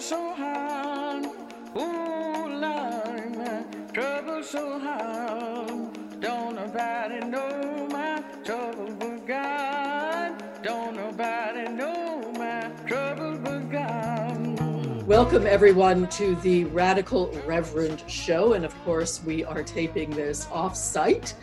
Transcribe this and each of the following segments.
so hard. Ooh, Lord, trouble so hard. Don't nobody know my trouble but God. Don't nobody know my trouble but God. Welcome, everyone, to the Radical Reverend Show. And of course, we are taping this off site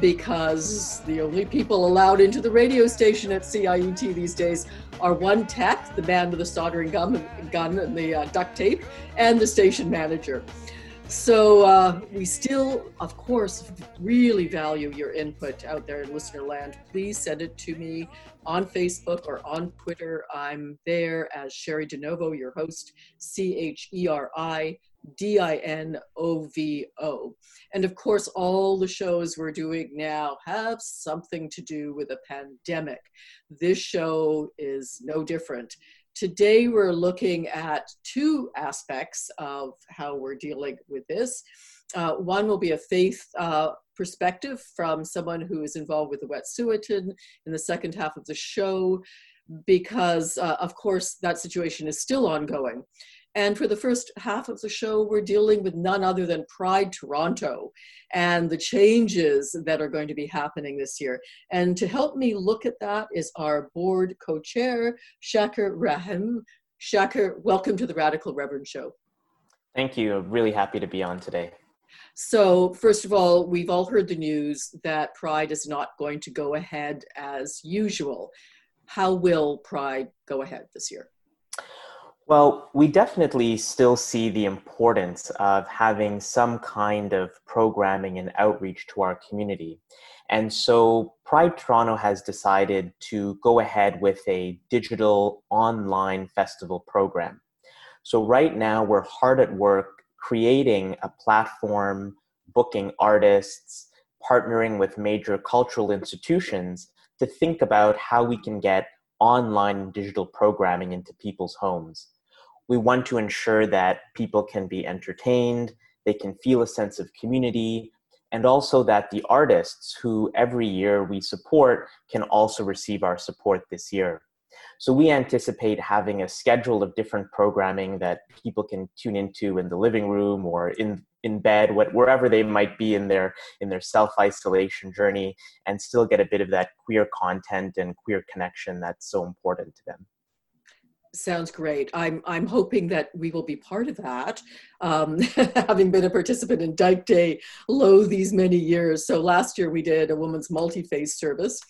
because the only people allowed into the radio station at CIUT these days are one tech, the man with the soldering gun, gun and the uh, duct tape, and the station manager. So uh, we still, of course, really value your input out there in listener land. Please send it to me on Facebook or on Twitter. I'm there as Cheri DiNovo, your host, C H E R I D I N O V O. And of course, all the shows we're doing now have something to do with a pandemic. This show is no different. Today, we're looking at two aspects of how we're dealing with this. Uh, one will be a faith uh, perspective from someone who is involved with the Wet'suwet'en in the second half of the show, because, uh, of course, that situation is still ongoing. And for the first half of the show, we're dealing with none other than Pride Toronto and the changes that are going to be happening this year. And to help me look at that is our board co chair, Shakir Rahim. Shakir, welcome to the Radical Reverend Show. Thank you. I'm really happy to be on today. So, first of all, we've all heard the news that Pride is not going to go ahead as usual. How will Pride go ahead this year? Well, we definitely still see the importance of having some kind of programming and outreach to our community. And so Pride Toronto has decided to go ahead with a digital online festival program. So right now we're hard at work creating a platform, booking artists, partnering with major cultural institutions to think about how we can get online digital programming into people's homes we want to ensure that people can be entertained, they can feel a sense of community, and also that the artists who every year we support can also receive our support this year. So we anticipate having a schedule of different programming that people can tune into in the living room or in in bed, wherever they might be in their in their self isolation journey, and still get a bit of that queer content and queer connection that's so important to them. Sounds great. I'm I'm hoping that we will be part of that. Um, having been a participant in Dyke Day lo these many years. So last year we did a woman's multi-phase service.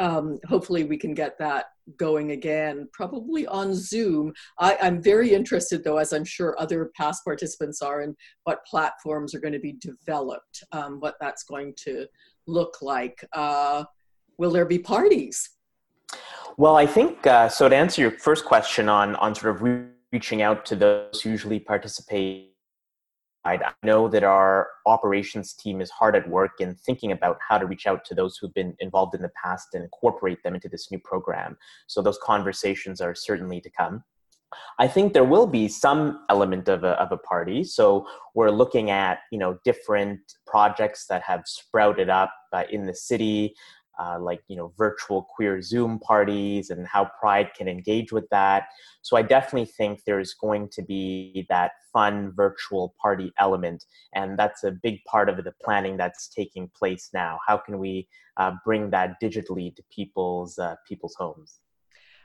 Um, hopefully we can get that going again, probably on Zoom. I, am very interested though, as I'm sure other past participants are, in what platforms are going to be developed, um, what that's going to look like. Uh, will there be parties? Well, I think uh, so. To answer your first question on on sort of re- reaching out to those who usually participate, I know that our operations team is hard at work in thinking about how to reach out to those who've been involved in the past and incorporate them into this new program. So those conversations are certainly to come. I think there will be some element of a, of a party. So we're looking at you know different projects that have sprouted up uh, in the city uh, like you know virtual queer zoom parties and how pride can engage with that. So i definitely think there's going to be that fun virtual party element and that's a big part of the planning that's taking place now. How can we uh, bring that digitally to people's uh, people's homes?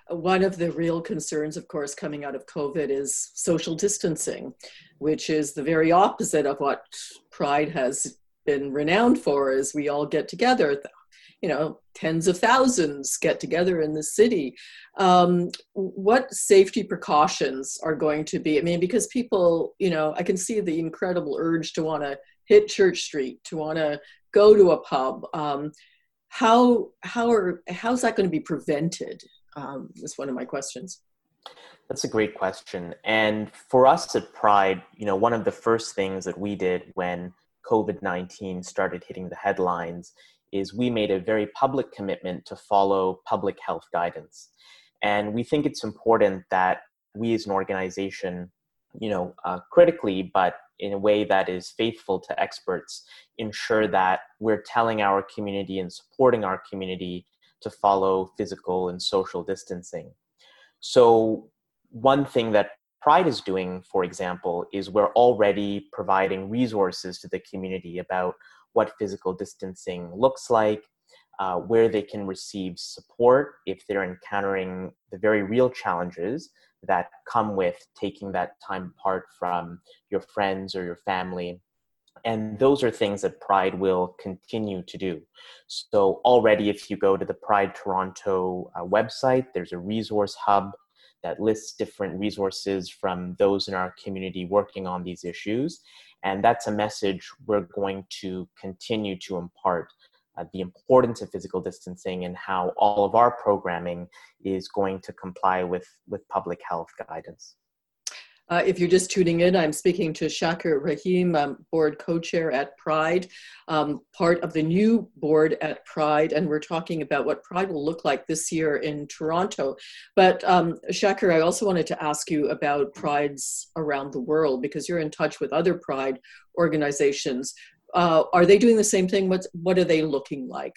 One of the real concerns, of course, coming out of COVID is social distancing, which is the very opposite of what Pride has been renowned for, as we all get together you know tens of thousands get together in the city. Um, what safety precautions are going to be? I mean because people you know i can see the incredible urge to want to hit church street to want to go to a pub. Um, how how are how's that going to be prevented um, is one of my questions. That's a great question. And for us at pride you know one of the first things that we did when covid-19 started hitting the headlines is we made a very public commitment to follow public health guidance. And we think it's important that we as an organization, you know, uh, critically, but in a way that is faithful to experts, ensure that we're telling our community and supporting our community to follow physical and social distancing. So, one thing that Pride is doing, for example, is we're already providing resources to the community about what physical distancing looks like, uh, where they can receive support if they're encountering the very real challenges that come with taking that time apart from your friends or your family. And those are things that Pride will continue to do. So, already, if you go to the Pride Toronto uh, website, there's a resource hub that lists different resources from those in our community working on these issues. And that's a message we're going to continue to impart uh, the importance of physical distancing and how all of our programming is going to comply with, with public health guidance. Uh, if you're just tuning in, I'm speaking to Shakir Rahim, um, board co-chair at Pride, um, part of the new board at Pride, and we're talking about what Pride will look like this year in Toronto. But um, Shakir, I also wanted to ask you about Prides around the world because you're in touch with other Pride organizations. Uh, are they doing the same thing? What's, what are they looking like?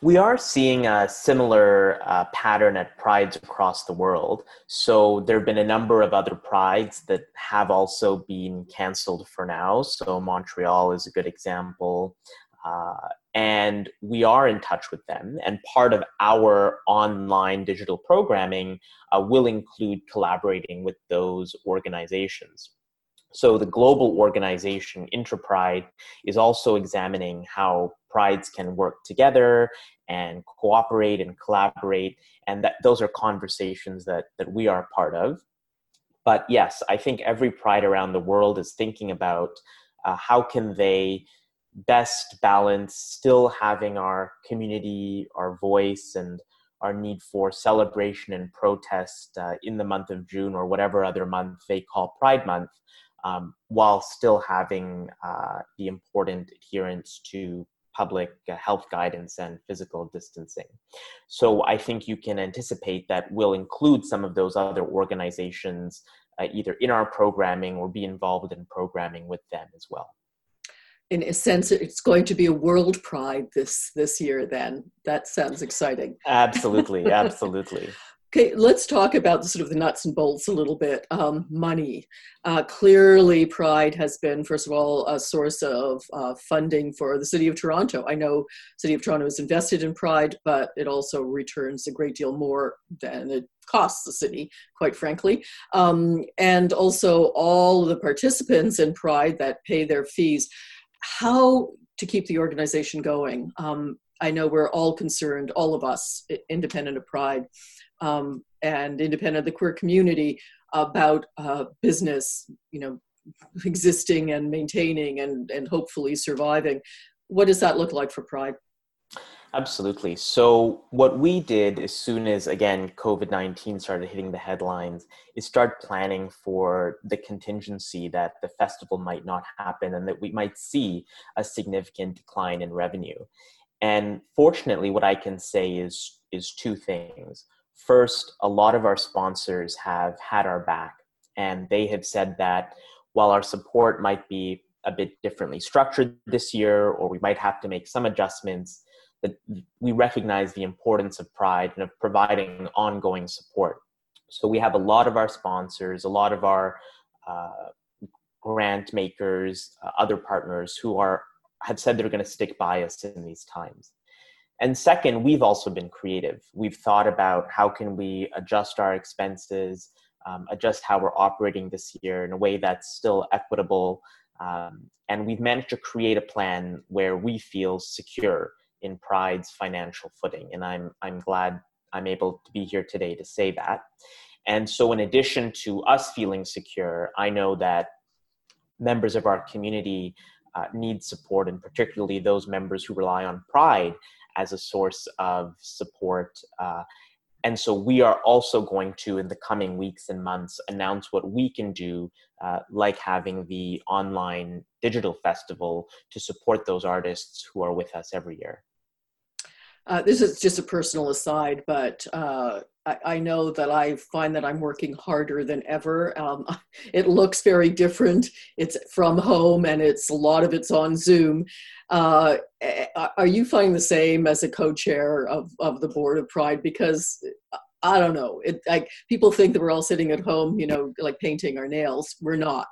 We are seeing a similar uh, pattern at prides across the world. So there have been a number of other prides that have also been canceled for now. So Montreal is a good example. Uh, and we are in touch with them. And part of our online digital programming uh, will include collaborating with those organizations. So the global organization Interpride is also examining how prides can work together and cooperate and collaborate, and that those are conversations that that we are part of. But yes, I think every pride around the world is thinking about uh, how can they best balance still having our community, our voice, and our need for celebration and protest uh, in the month of June or whatever other month they call Pride Month, um, while still having uh, the important adherence to public uh, health guidance and physical distancing. So I think you can anticipate that we'll include some of those other organizations uh, either in our programming or be involved in programming with them as well. In a sense, it's going to be a world pride this this year. Then that sounds exciting. Absolutely, absolutely. Okay, let's talk about the sort of the nuts and bolts a little bit. Um, money. Uh, clearly, Pride has been, first of all, a source of uh, funding for the City of Toronto. I know City of Toronto is invested in Pride, but it also returns a great deal more than it costs the city, quite frankly. Um, and also all the participants in Pride that pay their fees. How to keep the organization going? Um, I know we're all concerned, all of us, independent of Pride um, and independent of the queer community about uh, business, you know, existing and maintaining and, and hopefully surviving. What does that look like for Pride? Absolutely. So, what we did as soon as, again, COVID 19 started hitting the headlines is start planning for the contingency that the festival might not happen and that we might see a significant decline in revenue. And fortunately, what I can say is, is two things. First, a lot of our sponsors have had our back, and they have said that while our support might be a bit differently structured this year, or we might have to make some adjustments, that we recognize the importance of Pride and of providing ongoing support. So we have a lot of our sponsors, a lot of our uh, grant makers, uh, other partners who are have said they're going to stick by us in these times. And second, we've also been creative. We've thought about how can we adjust our expenses, um, adjust how we're operating this year in a way that's still equitable. Um, and we've managed to create a plan where we feel secure in Pride's financial footing. And I'm, I'm glad I'm able to be here today to say that. And so, in addition to us feeling secure, I know that members of our community uh, need support, and particularly those members who rely on Pride as a source of support. Uh, and so we are also going to, in the coming weeks and months, announce what we can do, uh, like having the online digital festival to support those artists who are with us every year. Uh, this is just a personal aside, but uh, I, I, know that I find that I'm working harder than ever. Um, it looks very different. It's from home and it's a lot of it's on Zoom. Uh, are you finding the same as a co-chair of, of the board of Pride? Because I don't know. It like people think that we're all sitting at home, you know, like painting our nails. We're not.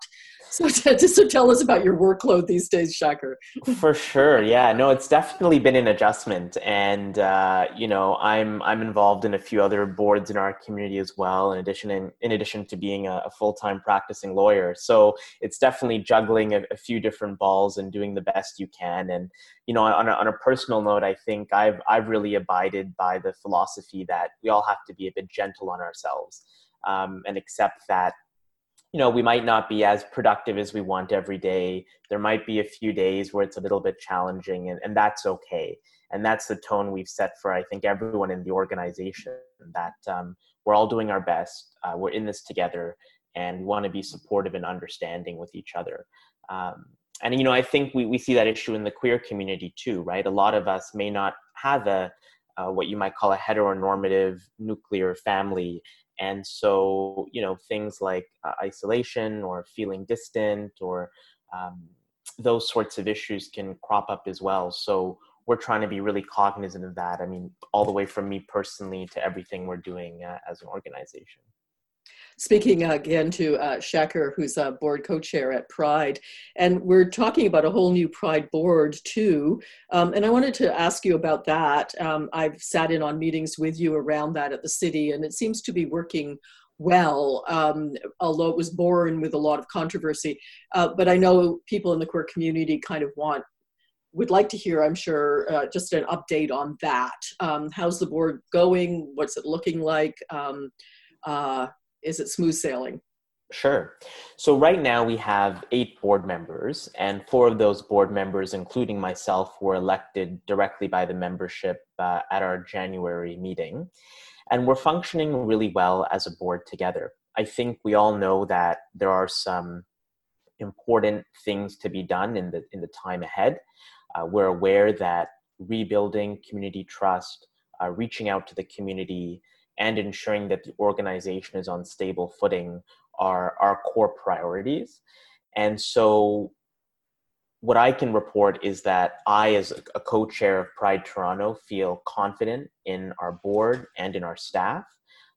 So, so tell us about your workload these days, Shakir. For sure, yeah. No, it's definitely been an adjustment, and uh, you know, I'm I'm involved in a few other boards in our community as well. In addition, in, in addition to being a, a full time practicing lawyer, so it's definitely juggling a, a, few different balls and doing the best you can. And you know, on a, on a personal note, I think I've I've really abided by the philosophy that we all have to be a bit gentle on ourselves um, and accept that you know we might not be as productive as we want every day. There might be a few days where it's a little bit challenging and, and that's okay. And that's the tone we've set for i think everyone in the organization that um, we're all doing our best uh, we're in this together and we want to be supportive and understanding with each other. Um, and you know i think we, we see that issue in the queer community too right? A lot of us may not have a uh, what you might call a heteronormative nuclear family and so you know things like uh, isolation or feeling distant or um, those sorts of issues can crop up as well. So we're trying to be really cognizant of that. I mean all the way from me personally to everything we're doing uh, as an organization speaking again to uh, Shakir, who's a board co-chair at Pride, and we're talking about a whole new Pride board too. Um, and I wanted to ask you about that. Um, I've sat in on meetings with you around that at the city, and it seems to be working well, um, although it was born with a lot of controversy. Uh, but I know people in the queer community kind of want would like to hear, I'm sure, uh, just an update on that. Um, how's the board going? What's it looking like? Um, uh, is it smooth sailing? Sure. So right now we have eight board members, and four of those board members, including myself, were elected directly by the membership uh, at our January meeting. And we're functioning really well as a board together. I think we all know that there are some important things to be done in the in the time ahead. Uh, we're aware that rebuilding community trust, uh, reaching out to the community, and ensuring that the organization is on stable footing are our core priorities. And so, what I can report is that I, as a co chair of Pride Toronto, feel confident in our board and in our staff.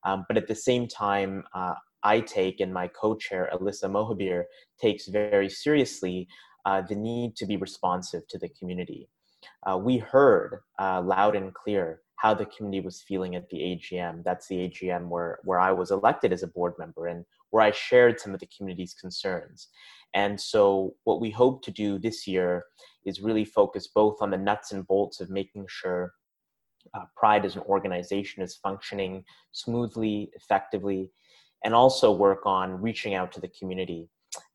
Um, but at the same time, uh, I take, and my co chair, Alyssa Mohabir, takes very seriously uh, the need to be responsive to the community. Uh, we heard uh, loud and clear how the community was feeling at the AGM. That's the AGM where, where I was elected as a board member and where I shared some of the community's concerns. And so, what we hope to do this year is really focus both on the nuts and bolts of making sure uh, Pride as an organization is functioning smoothly, effectively, and also work on reaching out to the community.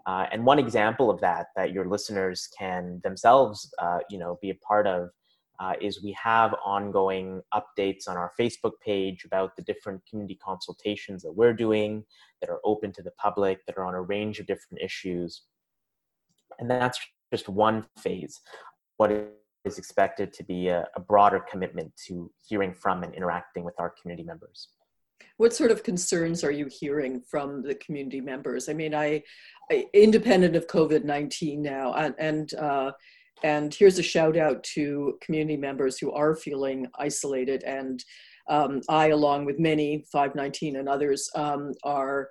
Uh, and one example of that that your listeners can themselves, uh, you know, be a part of uh, is we have ongoing updates on our Facebook page about the different community consultations that we're doing that are open to the public, that are on a range of different issues. And that's just one phase. What is expected to be a, a broader commitment to hearing from and interacting with our community members. What sort of concerns are you hearing from the community members? I mean, I, I independent of COVID nineteen now, and, and uh, and here's a shout out to community members who are feeling isolated. And um, I, along with many, 519 and others, um, are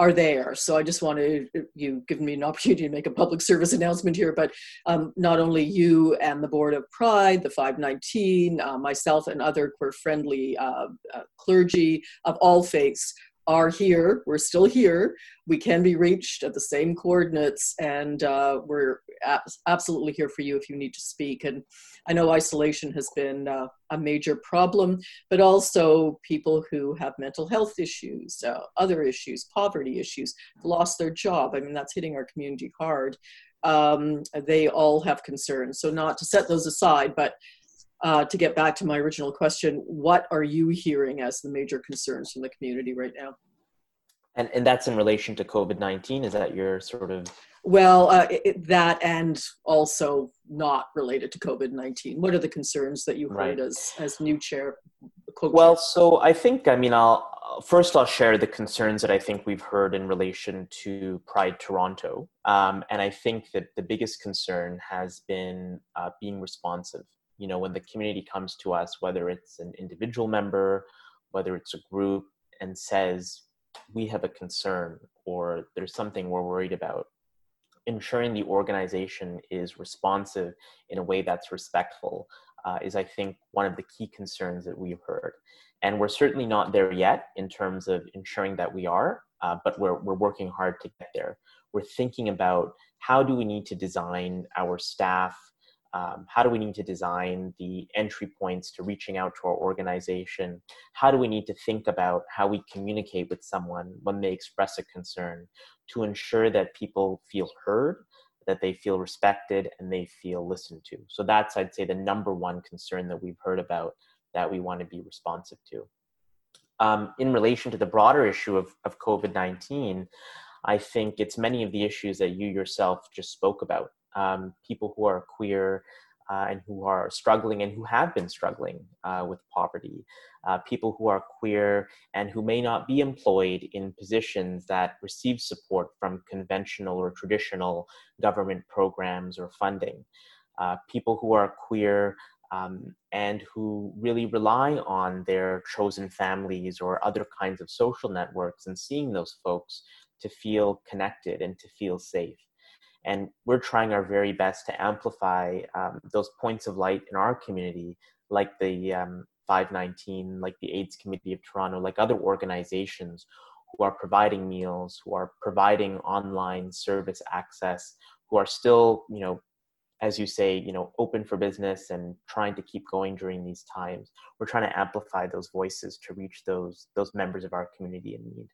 are there. So I just wanted you given me an opportunity to make a public service announcement here, but um, not only you and the Board of Pride, the 519, uh, myself and other queer friendly uh, uh, clergy of all faiths are here. We're still here. We can be reached at the same coordinates, and uh, we're ab- absolutely here for you if you need to speak. And I know isolation has been uh, a major problem, but also people who have mental health issues, uh, other issues, poverty issues, lost their job. I mean, that's hitting our community hard. Um, they all have concerns. So, not to set those aside, but uh, to get back to my original question, what are you hearing as the major concerns from the community right now? And, and that's in relation to COVID 19? Is that your sort of. Well, uh, it, that and also not related to COVID 19. What are the concerns that you heard right. as, as new chair? Co-chair? Well, so I think, I mean, I'll first I'll share the concerns that I think we've heard in relation to Pride Toronto. Um, and I think that the biggest concern has been uh, being responsive you know when the community comes to us whether it's an individual member whether it's a group, and says, we have a concern or there's something we're worried about, ensuring the organization is responsive in a way that's respectful uh, is, I think, one of the key concerns that we've heard. And we're certainly not there yet in terms of ensuring that we are, uh, but we're, we're working hard to get there. We're thinking about how do we need to design our staff um, how do we need to design the entry points to reaching out to our organization? How do we need to think about how we communicate with someone when they express a concern to ensure that people feel heard that they feel respected and they feel listened to? So that's i'd say the number one concern that we've heard about that we want to be responsive to. Um, in relation to the broader issue of, of covid-19 i think it's many of the issues that you yourself just spoke about um, people who are queer uh, and who are struggling and who have been struggling uh, with poverty, uh, people who are queer and who may not be employed in positions that receive support from conventional or traditional government programs or funding, uh, people who are queer. Um, and who really rely on their chosen families or other kinds of social networks and seeing those folks to feel connected and to feel safe. And we're trying our very best to amplify um, those points of light in our community, like the um, 519, like the AIDS Committee of Toronto, like other organizations who are providing meals, who are providing online service access, who are still, you know, as you say, you know, open for business and trying to keep going during these times. We're trying to amplify those voices to reach those those members of our community in need.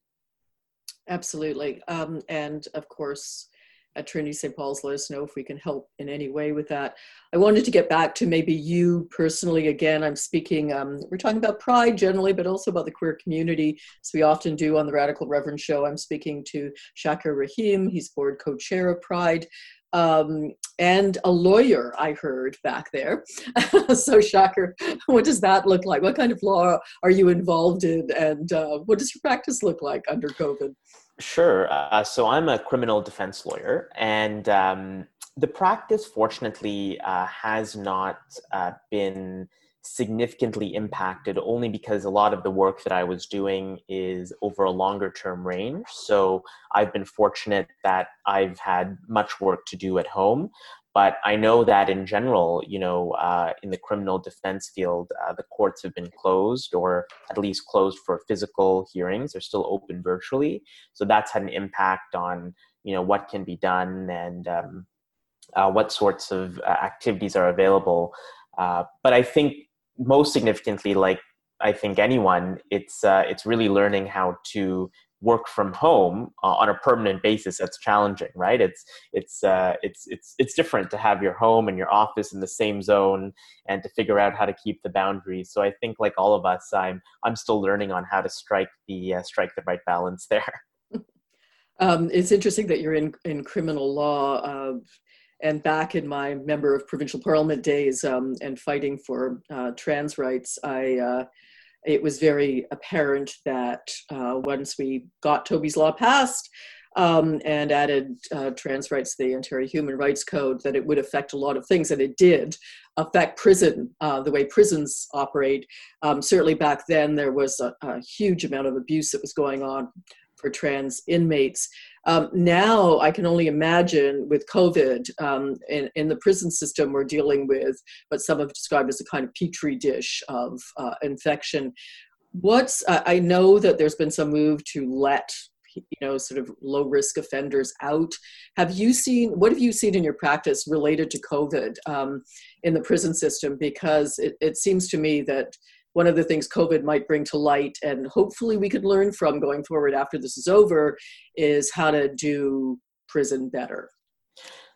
Absolutely, um, and of course, at Trinity St. Paul's, let us know if we can help in any way with that. I wanted to get back to maybe you personally again. I'm speaking, um, we're talking about pride generally, but also about the queer community, as we often do on the Radical Reverend Show. I'm speaking to Shakir Rahim, he's board co chair of Pride. Um, and a lawyer, I heard back there. so, Shakir, what does that look like? What kind of law are you involved in? And uh, what does your practice look like under COVID? Sure. Uh, so I'm a criminal defense lawyer, and um, the practice, fortunately, uh, has not uh, been significantly impacted only because a lot of the work that I was doing is over a longer term range. So I've been fortunate that I've had much work to do at home. But I know that in general, you know, uh, in the criminal defense field, uh, the courts have been closed or at least closed for physical hearings. They're still open virtually. So that's had an impact on, you know, what can be done and um, uh, what sorts of uh, activities are available. Uh, but I think most significantly, like I think anyone, it's uh, it's really learning how to work from home uh, on a permanent basis that's challenging right? It's it's uh, it's it's it's different to have your home and your office in the same zone and to figure out how to keep the boundaries. So i think like all of us i'm i'm still learning on how to strike the uh, strike the right balance there. Um, it's interesting that you're in in criminal law uh, and back in my member of provincial parliament days um, and fighting for uh, trans rights i uh, it was very apparent that uh, once we got Toby's Law passed um, and added uh, trans rights to the Ontario Human Rights Code, that it would affect a lot of things, and it did affect prison, uh, the way prisons operate. Um, certainly back then, there was a, a huge amount of abuse that was going on for trans inmates. Um, now I can only imagine with COVID um, in, in, the prison system, we're dealing with what some have described as a kind of petri dish of uh, infection. What's uh, I know that there's been some move to let you know sort of low risk offenders out. Have you seen what have you seen in your practice related to COVID um, in the prison system? Because it, it seems to me that one of the things COVID might bring to light, and hopefully we could learn from going forward after this is over, is how to do prison better.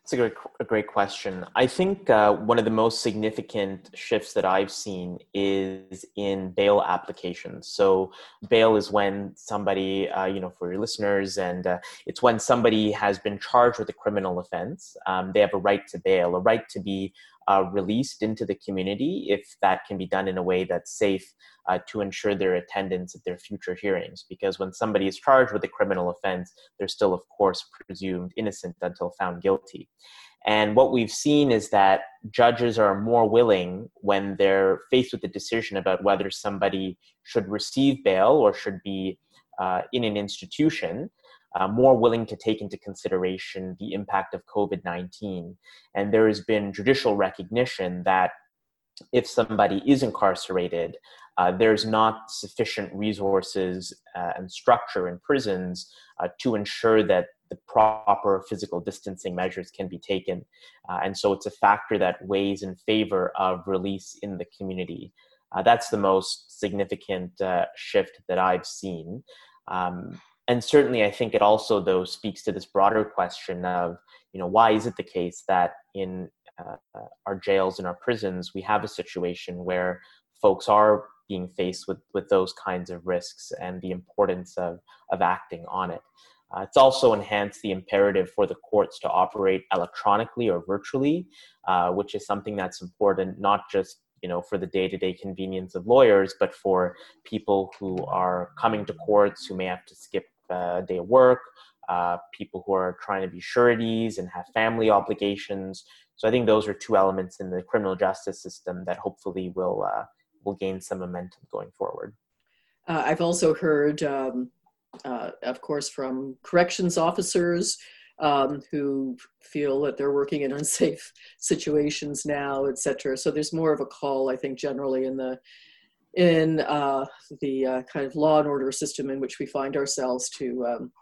It's a great, a great question. I think uh, one of the most significant shifts that I've seen is in bail applications. So, bail is when somebody, uh, you know, for your listeners, and uh, it's when somebody has been charged with a criminal offense. Um, they have a right to bail, a right to be uh, released into the community if that can be done in a way that's safe uh, to ensure their attendance at their future hearings. Because when somebody is charged with a criminal offense, they're still, of course, presumed innocent until found guilty. And what we've seen is that judges are more willing when they're faced with the decision about whether somebody should receive bail or should be uh, in an institution, uh, more willing to take into consideration the impact of COVID 19. And there has been judicial recognition that if somebody is incarcerated, uh, there's not sufficient resources uh, and structure in prisons uh, to ensure that the proper physical distancing measures can be taken. Uh, and so it's a factor that weighs in favor of release in the community. Uh, that's the most significant shift that I've seen. Um, and certainly, I think it also, though, speaks to this broader question of, you know, why is it the case that in uh, our jails and our prisons we have a situation where folks are being faced with with those kinds of risks and the importance of of acting on it. Uh, it's also enhanced the imperative for the courts to operate electronically or virtually, uh, which is something that's important not just you know for the day-to-day convenience of lawyers, but for people who are coming to courts who may have to skip day of work, uh, people who are trying to be sureties and have family obligations. So I think those are two elements in the criminal justice system that hopefully will uh, will gain some momentum going forward. Uh, I've also heard, um, uh, of course, from corrections officers um, who feel that they're working in unsafe situations now, et cetera. So there's more of a call, I think, generally in the in uh, the uh, kind of law and order system in which we find ourselves to um,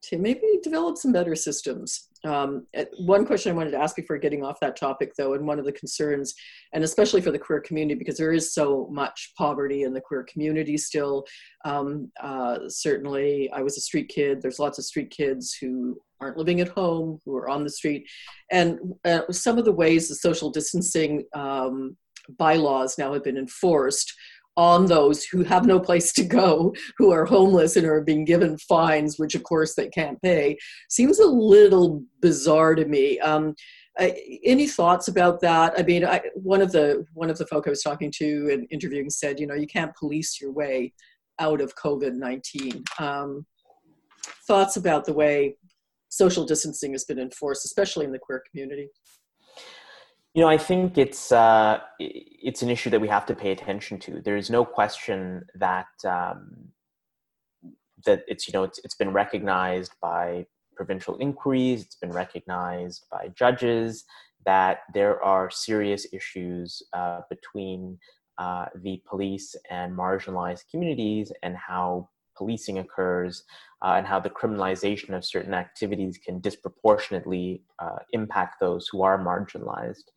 to maybe develop some better systems. Um, one question I wanted to ask before getting off that topic, though, and one of the concerns, and especially for the queer community, because there is so much poverty in the queer community still. Um, uh, certainly, I was a street kid. There's lots of street kids who aren't living at home, who are on the street. And uh, some of the ways the social distancing um, bylaws now have been enforced on those who have no place to go, who are homeless and are being given fines, which of course they can't pay, seems a little bizarre to me. Um, any thoughts about that? I mean, I, one of the one of the folk I was talking to and interviewing said, you know, you can't police your way out of COVID nineteen. Um, thoughts about the way social distancing has been enforced, especially in the queer community? You know, I think it's uh, it's an issue that we have to pay attention to. There is no question that um, that it's you know it's it's been recognized by provincial inquiries. It's been recognized by judges that there are serious issues uh, between uh, the police and marginalized communities and how policing occurs uh, and how the criminalization of certain activities can disproportionately uh, impact those who are marginalized.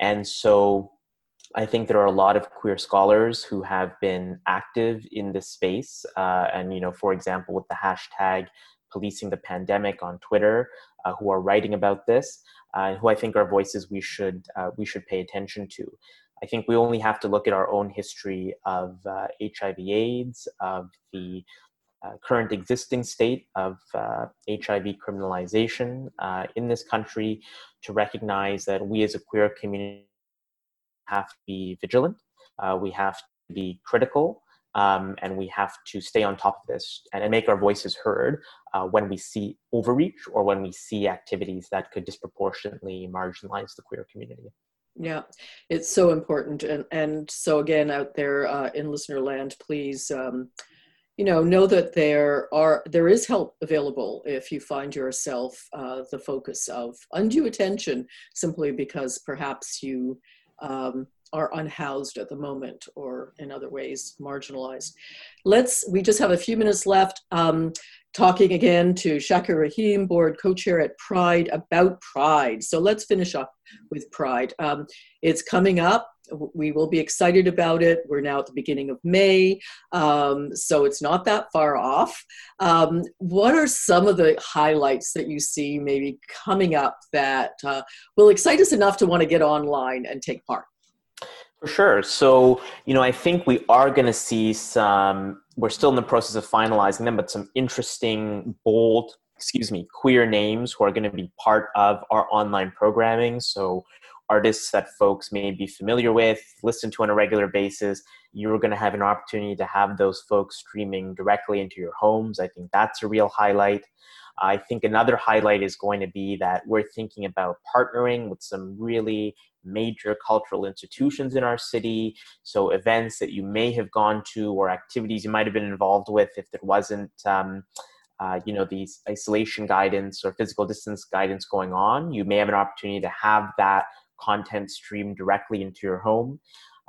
And so I think there are a lot of queer scholars who have been active in this space. Uh, and, you know, for example, with the hashtag policing the pandemic on Twitter, uh, who are writing about this, uh, who I think are voices we should, uh, we should pay attention to. I think we only have to look at our own history of uh, HIV AIDS, of the uh, current existing state of uh, HIV criminalization uh, in this country to recognize that we as a queer community have to be vigilant, uh, we have to be critical, um, and we have to stay on top of this and, and make our voices heard uh, when we see overreach or when we see activities that could disproportionately marginalize the queer community. Yeah, it's so important. And, and so, again, out there uh, in listener land, please. Um, you know know that there are there is help available if you find yourself uh, the focus of undue attention simply because perhaps you um, are unhoused at the moment or in other ways marginalized let's we just have a few minutes left um, talking again to Shakir Rahim, board co-chair at Pride, about Pride. So let's finish up with Pride. Um, it's coming up. We will be excited about it. We're now at the beginning of May, um, so it's not that far off. Um, what are some of the highlights that you see maybe coming up that uh, will excite us enough to want to get online and take part? For sure. So, you know, I think we are going to see some, we're still in the process of finalizing them, but some interesting, bold, excuse me, queer names who are going to be part of our online programming. So, artists that folks may be familiar with, listen to on a regular basis. You're going to have an opportunity to have those folks streaming directly into your homes. I think that's a real highlight. I think another highlight is going to be that we're thinking about partnering with some really major cultural institutions in our city. So, events that you may have gone to or activities you might have been involved with if there wasn't. Um, uh, you know these isolation guidance or physical distance guidance going on you may have an opportunity to have that content streamed directly into your home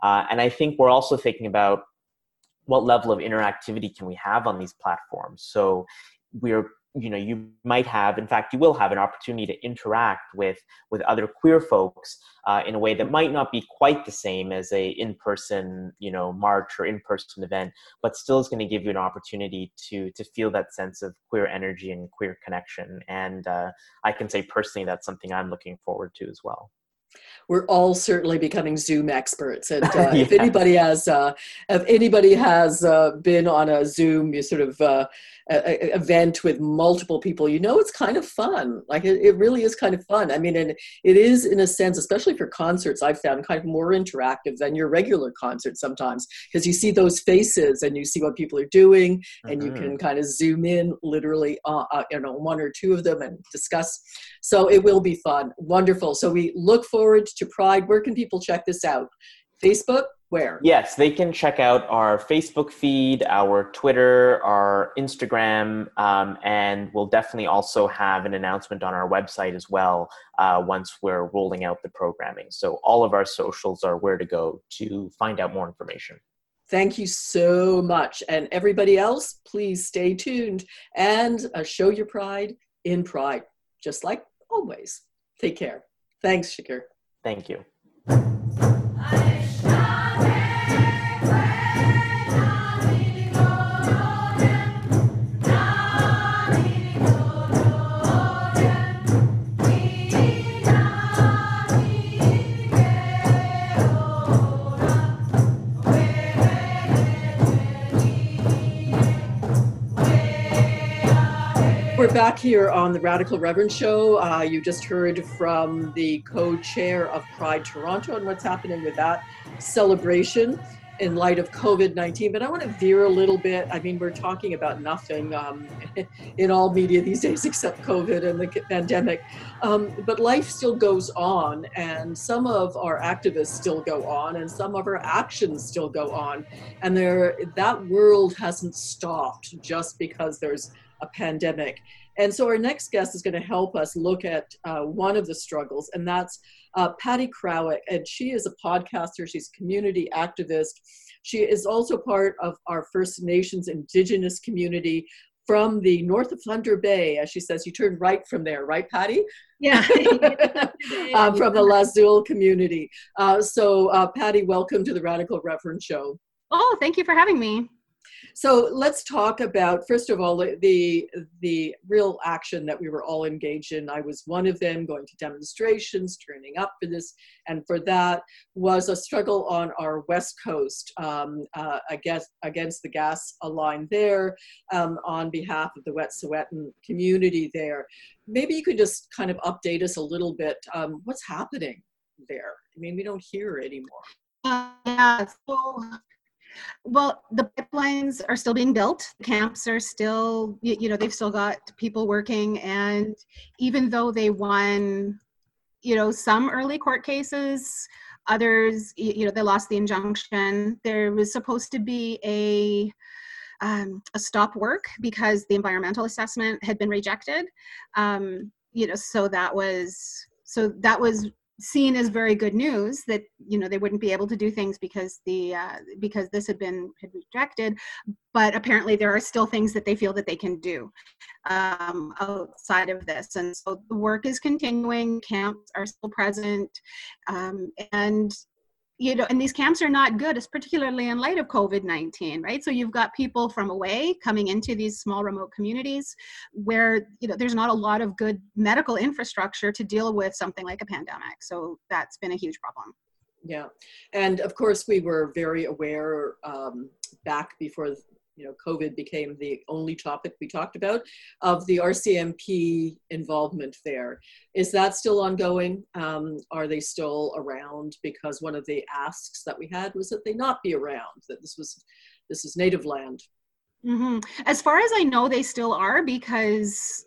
uh, and i think we're also thinking about what level of interactivity can we have on these platforms so we're you know you might have in fact you will have an opportunity to interact with with other queer folks uh, in a way that might not be quite the same as a in-person you know march or in-person event but still is going to give you an opportunity to to feel that sense of queer energy and queer connection. And uh, i can say personally that's something i'm looking forward to as well we're all certainly becoming Zoom experts. And uh, yeah. if anybody has, uh, if anybody has uh, been on a Zoom sort of uh, a, a event with multiple people, you know it's kind of fun. Like it, it really is kind of fun. I mean, and it is in a sense, especially for concerts, I've found kind of more interactive than your regular concert sometimes because you see those faces and you see what people are doing, and mm-hmm. you can kind of zoom in literally, uh, uh, you know, one or two of them and discuss. So it will be fun, wonderful. So we look forward to Pride. Where can people check this out? Facebook, where? Yes, they can check out our Facebook feed, our Twitter, our Instagram, um, and we'll definitely also have an announcement on our website as well uh, once we're rolling out the programming. So all of our socials are where to go to find out more information. Thank you so much. And everybody else, please stay tuned and uh, show your pride in pride, just like always. Take care. Thanks, Shakir. Thank you. We're back here on the Radical Reverend Show. Uh, you just heard from the co chair of Pride Toronto and what's happening with that celebration in light of COVID 19. But I want to veer a little bit. I mean, we're talking about nothing um, in all media these days except COVID and the pandemic. Um, but life still goes on, and some of our activists still go on, and some of our actions still go on. And there, that world hasn't stopped just because there's a pandemic. And so our next guest is going to help us look at uh, one of the struggles, and that's uh, Patty Krawec. And she is a podcaster, she's a community activist. She is also part of our First Nations Indigenous community from the north of Thunder Bay. As she says, you turn right from there, right, Patty? Yeah. um, from the Lac Seul community. Uh, so, uh, Patty, welcome to the Radical Reverend Show. Oh, thank you for having me. So let's talk about first of all the the real action that we were all engaged in. I was one of them, going to demonstrations, turning up for this, and for that was a struggle on our west coast um, uh, against against the gas line there um, on behalf of the Wet'suwet'en community there. Maybe you could just kind of update us a little bit. Um, what's happening there? I mean, we don't hear anymore. Uh, yeah, so well, the pipelines are still being built. The camps are still, you know, they've still got people working. And even though they won, you know, some early court cases, others, you know, they lost the injunction. There was supposed to be a um, a stop work because the environmental assessment had been rejected. Um, you know, so that was so that was seen as very good news that you know they wouldn't be able to do things because the uh, because this had been had rejected but apparently there are still things that they feel that they can do um, outside of this. And so the work is continuing camps are still present um, and you know, and these camps are not good, it's particularly in light of COVID 19, right? So you've got people from away coming into these small remote communities where, you know, there's not a lot of good medical infrastructure to deal with something like a pandemic. So that's been a huge problem. Yeah. And of course, we were very aware um, back before you know, COVID became the only topic we talked about of the RCMP involvement there. Is that still ongoing? Um, are they still around? Because one of the asks that we had was that they not be around, that this was this is native land. Mm-hmm. As far as I know, they still are because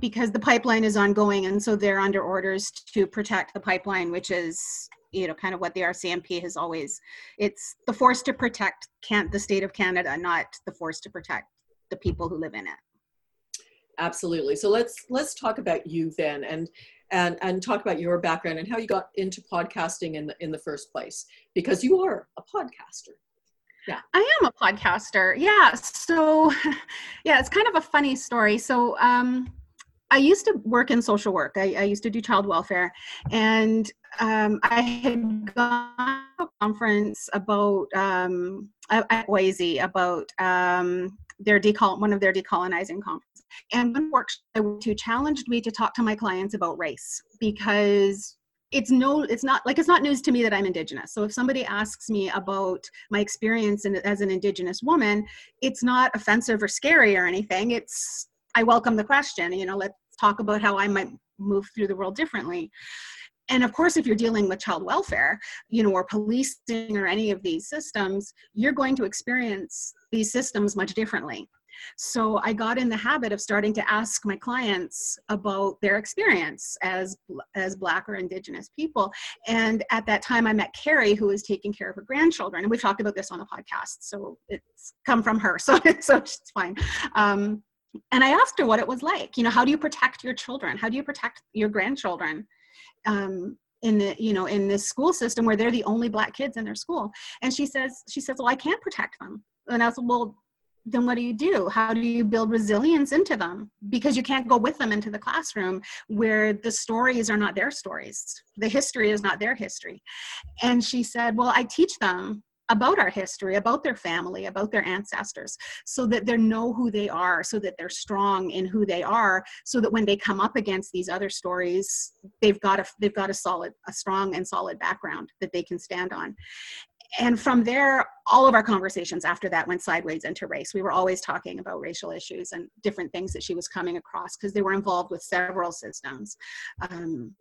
because the pipeline is ongoing and so they're under orders to protect the pipeline which is you know kind of what the rcmp has always it's the force to protect can the state of canada not the force to protect the people who live in it. Absolutely. So let's let's talk about you then and and and talk about your background and how you got into podcasting in the in the first place because you are a podcaster. Yeah. I am a podcaster. Yeah. So yeah it's kind of a funny story. So um I used to work in social work. I, I used to do child welfare, and um, I had gone to a conference about um, at Boise about um, their decol one of their decolonizing conferences. And one workshop I went to challenged me to talk to my clients about race because it's no it's not like it's not news to me that i'm indigenous so if somebody asks me about my experience in, as an indigenous woman it's not offensive or scary or anything it's i welcome the question you know let's talk about how i might move through the world differently and of course if you're dealing with child welfare you know or policing or any of these systems you're going to experience these systems much differently so I got in the habit of starting to ask my clients about their experience as as black or indigenous people. And at that time I met Carrie who was taking care of her grandchildren. And we've talked about this on the podcast. So it's come from her. So, so it's fine. Um, and I asked her what it was like. You know, how do you protect your children? How do you protect your grandchildren? Um, in the you know in this school system where they're the only black kids in their school and she says she says well i can't protect them and i said well then what do you do? How do you build resilience into them? Because you can't go with them into the classroom where the stories are not their stories. The history is not their history. And she said, Well, I teach them about our history, about their family, about their ancestors, so that they know who they are, so that they're strong in who they are, so that when they come up against these other stories, they've got a they've got a solid, a strong and solid background that they can stand on. And from there all of our conversations after that went sideways into race. We were always talking about racial issues and different things that she was coming across because they were involved with several systems. Um,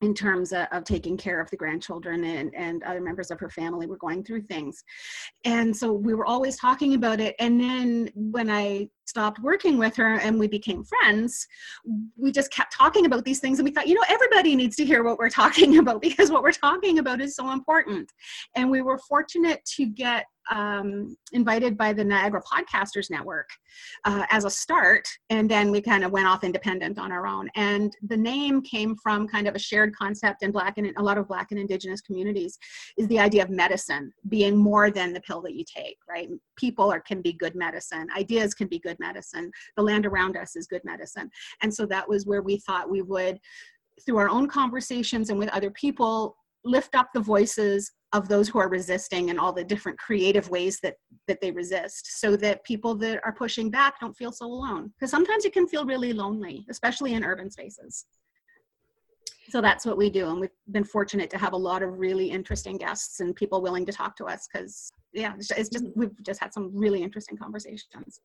in terms of, of, taking care of the grandchildren and, and other members of her family were going through things and so we were always talking about it and then when i stopped working with her and we became friends, we just kept talking about these things. And we thought, you know, everybody needs to hear what we're talking about because what we're talking about is so important. And we were fortunate to get um, invited by the Niagara Podcasters Network uh, as a start. And then we kind of went off independent on our own. And the name came from kind of a shared concept in Black and a lot of Black and Indigenous communities is the idea of medicine being more than the pill that you take, right? People are, can be good medicine, ideas can be good good medicine. The land around us is good medicine. And so that was where we thought we would, through our own conversations and with other people, lift up the voices of those who are resisting and all the different creative ways that that they resist so that people that are pushing back don't feel so alone. Because sometimes it can feel really lonely especially in urban spaces. So that's what we do and we've been fortunate to have a lot of really interesting guests and people willing to talk to us because yeah it's just we've just had some really interesting conversations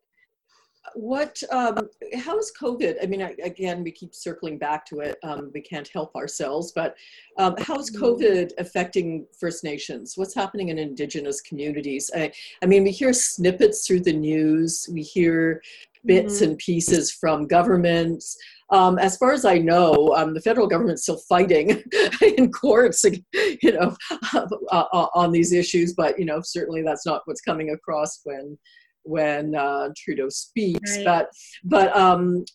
what um, how's covid i mean again we keep circling back to it um, we can't help ourselves but um, how's mm-hmm. covid affecting first nations what's happening in indigenous communities i, I mean we hear snippets through the news we hear bits mm-hmm. and pieces from governments um, as far as I know, um, the federal government's still fighting in courts, you know, uh, uh, on these issues. But you know, certainly that's not what's coming across when when uh, Trudeau speaks, right. but but um,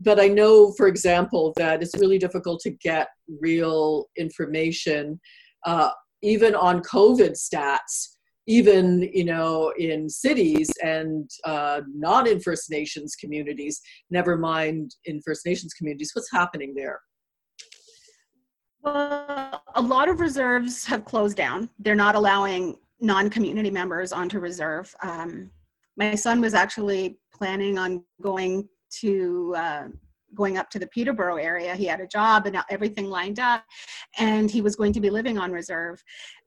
but I know, for example, that it's really difficult to get real information, uh, even on COVID stats, even you know in cities and uh, not in First Nations communities. Never mind in First Nations communities. What's happening there? Well, a lot of reserves have closed down. They're not allowing non-community members onto reserve. Um, my son was actually planning on going to uh, going up to the Peterborough area. He had a job and everything lined up, and he was going to be living on reserve,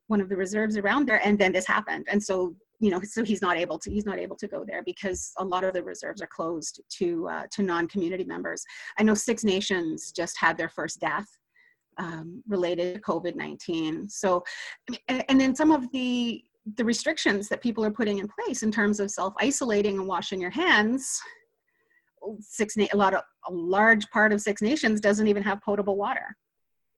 one of the reserves around there. And then this happened, and so you know so he's not able to he's not able to go there because a lot of the reserves are closed to uh, to non-community members i know six nations just had their first death um, related to covid-19 so and, and then some of the the restrictions that people are putting in place in terms of self-isolating and washing your hands six a lot of a large part of six nations doesn't even have potable water.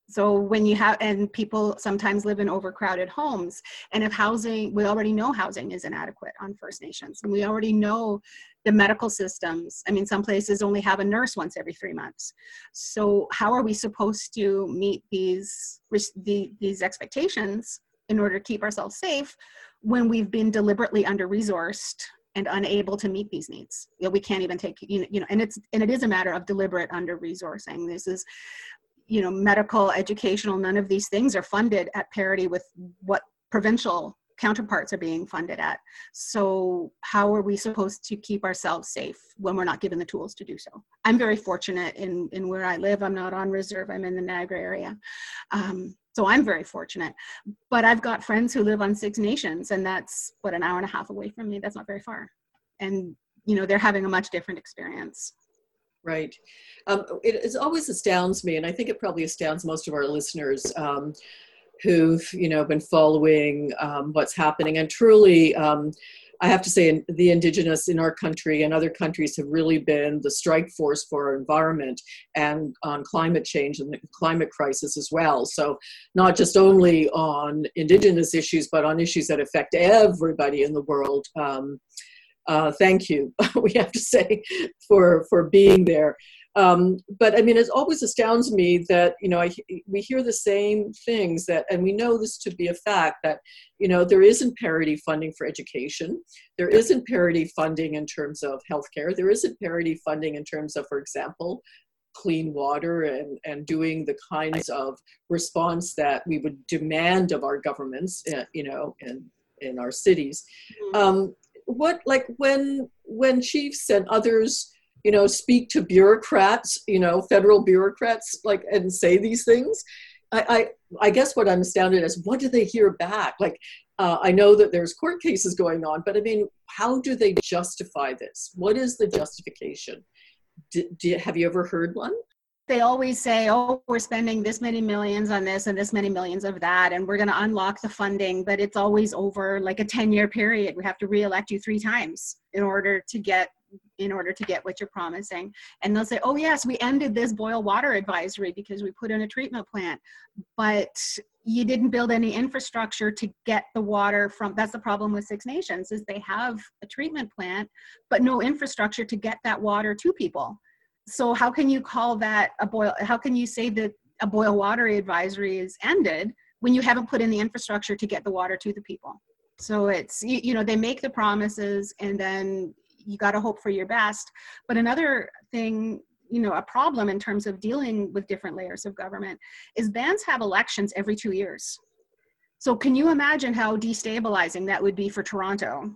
So when you have and people sometimes live in overcrowded homes and if housing we already know housing is inadequate on first nations and we already know the medical systems i mean some places only have a nurse once every three months. So how are we supposed to meet these the, these expectations in order to keep ourselves safe when we've been deliberately under resourced and unable to meet these needs. You know, we can't even take you know, you know and it's and it is a matter of deliberate under resourcing this is you know medical educational none of these things are funded at parity with what provincial counterparts are being funded at. So how are we supposed to keep ourselves safe when we're not given the tools to do so? I'm very fortunate in in where i live. I'm not on reserve. I'm in the niagara area. Um, so i'm very fortunate. But i've got friends who live on six nations and that's what an hour and a half away from me. That's not very far. And you know they're having a much different experience. Right. Um, it, it, always astounds me, and I think it probably astounds most of our listeners um, who've, you know, been following um, what's happening. And truly, um, I have to say, the indigenous in our country and other countries have really been the strike force for our environment and on climate change and the climate crisis as well. So, not just only on indigenous issues, but on issues that affect everybody in the world. Um, uh, thank you, we have to say, for, for being there. Um, but I mean, it always astounds me that, you know, I, we hear the same things that, and we know this to be a fact that, you know, there isn't parity funding for education. There isn't parity funding in terms of healthcare. There isn't parity funding in terms of, for example, clean water and, and doing the kinds of response that we would demand of our governments, uh, you know, in, in our cities. Mm-hmm. Um, what like when when chiefs and others you know speak to bureaucrats you know federal bureaucrats like and say these things i i, I guess what i'm astounded is what do they hear back? Like uh, i know that there's court cases going on but i mean how do they justify this? What is the justification? D- d- have you ever heard one? They always say, oh, we're spending this many millions on this and this many millions of that, and we're going to unlock the funding, but it's always over like a 10 year period. We have to re-elect you three times in order to get in order to get what you're promising. And they'll say, oh, yes, we ended this boil water advisory because we put in a treatment plant, but you didn't build any infrastructure to get the water from that's the problem with six nations is they have a treatment plant but no infrastructure to get that water to people so how can you call that a boil how can you say that a boil water advisory is ended when you haven't put in the infrastructure to get the water to the people so it's you, know they make the promises and then you got to hope for your best. But another thing you know a problem in terms of dealing with different layers of government is bands have elections every two years. So can you imagine how destabilizing that would be for toronto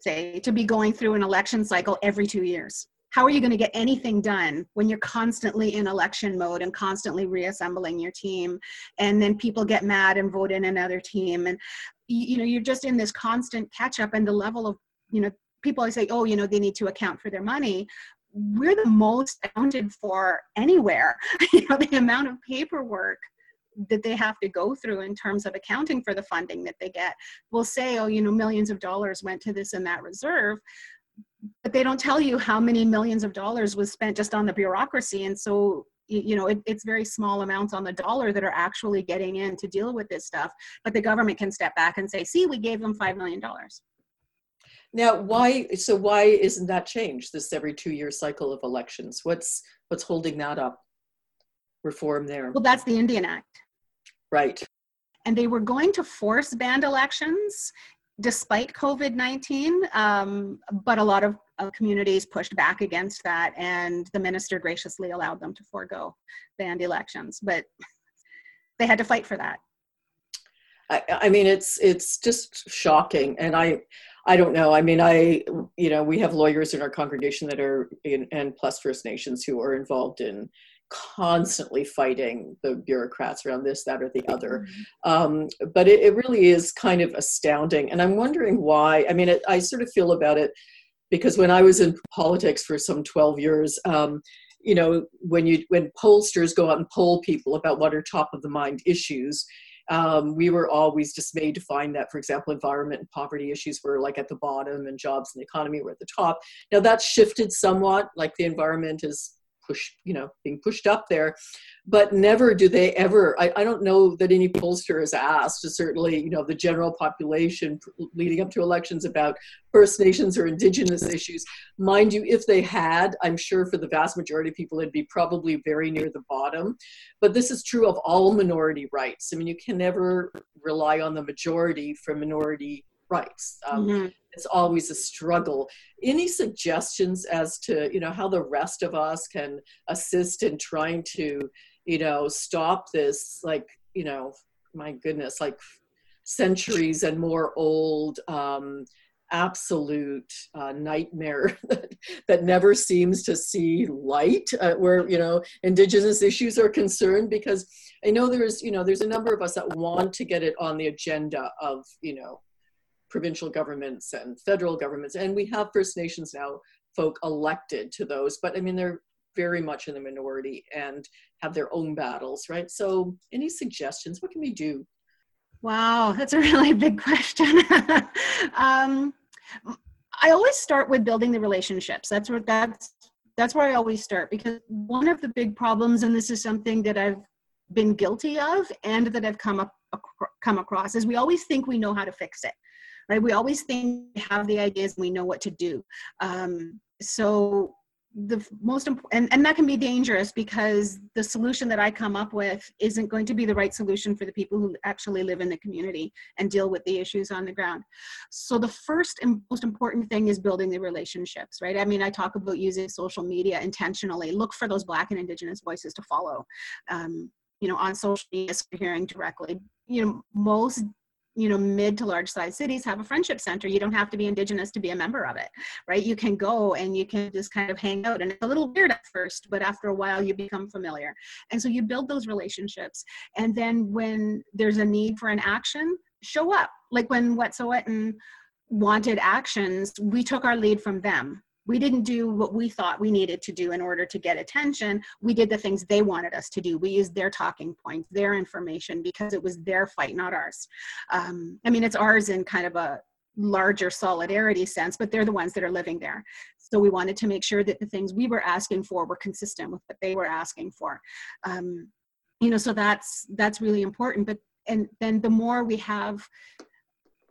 say to be going through an election cycle every two years? How are you going to get anything done when you're constantly in election mode and constantly reassembling your team and then people get mad and vote in another team? And you know you're just in this constant catch up and the level of you know people always say oh you know they need to account for their money. We're the most accounted for anywhere. You know the amount of paperwork that they have to go through in terms of accounting for the funding that they get. Will say oh you know millions of dollars went to this and that reserve but they don't tell you how many millions of dollars was spent just on the bureaucracy. And so you know it, it's very small amounts on the dollar that are actually getting in to deal with this stuff. But the government can step back and say see we gave them five million dollars now why so why isn't that changed this every two year cycle of elections what's what's holding that up reform there well that's the indian act right and they were going to force band elections despite COVID 19, um, but a lot of uh, communities pushed back against that, and the minister graciously allowed them to forego band elections. But they had to fight for that. I, I mean, it's it's just shocking, and I I don't know. I mean, I you know we have lawyers in our congregation that are in and plus First Nations who are involved in constantly fighting the bureaucrats around this, that, or the other. Mm-hmm. Um, but it, it, really is kind of astounding. And I'm wondering why. I mean, it, I sort of feel about it because when I was in politics for some 12 years, um, you know, when you when pollsters go out and poll people about what are top of the mind issues, um, we were always dismayed to find that, for example, environment and poverty issues were like at the bottom and jobs and the economy were at the top. Now that's shifted somewhat, like the environment is pushed, you know, being pushed up there. But never do they ever, I, I don't know that any pollster has asked, certainly, you know, the general population leading up to elections about First Nations or Indigenous issues. Mind you, if they had, I'm sure for the vast majority of people, it'd be probably very near the bottom. But this is true of all minority rights. I mean, you can never rely on the majority for minority rights. Um, mm-hmm. It's always a struggle. Any suggestions as to you know how the rest of us can assist in trying to you know stop this like you know my goodness like centuries and more old um, absolute uh, nightmare that, that never seems to see light uh, where you know indigenous issues are concerned because i know there's you know there's a number of us that want to get it on the agenda of you know provincial governments and federal governments. And we have First Nations now folk elected to those, but I mean, they're very much in the minority and have their own battles, right? So, any suggestions? What can we do? Wow, that's a really big question. um, I always start with building the relationships. That's where that's that's where I always start because one of the big problems, and this is something that I've been guilty of and that I've come up come across, is we always think we know how to fix it right? We always think we have the ideas and we know what to do. Um, so the most important and, and that can be dangerous because the solution that i come up with isn't going to be the right solution for the people who actually live in the community and deal with the issues on the ground. So the first and most important thing is building the relationships right? I mean i talk about using social media intentionally. Look for those black and indigenous voices to follow um, you know on social media hearing directly. You know most you know mid to large size cities have a friendship center. You don't have to be indigenous to be a member of it right? You can go and you can just kind of hang out and it's a little weird at first but after a while you become familiar. And so you build those relationships and then when there's a need for an action show up. Like when wet'suwet'en wanted actions we took our lead from them we didn't do what we thought we needed to do in order to get attention. We did the things they wanted us to do. We used their talking points, their information, because it was their fight, not ours. Um, I mean, it's ours in kind of a larger solidarity sense, but they're the ones that are living there. So we wanted to make sure that the things we were asking for were consistent with what they were asking for. Um, you know, so that's that's really important. But and then the more we have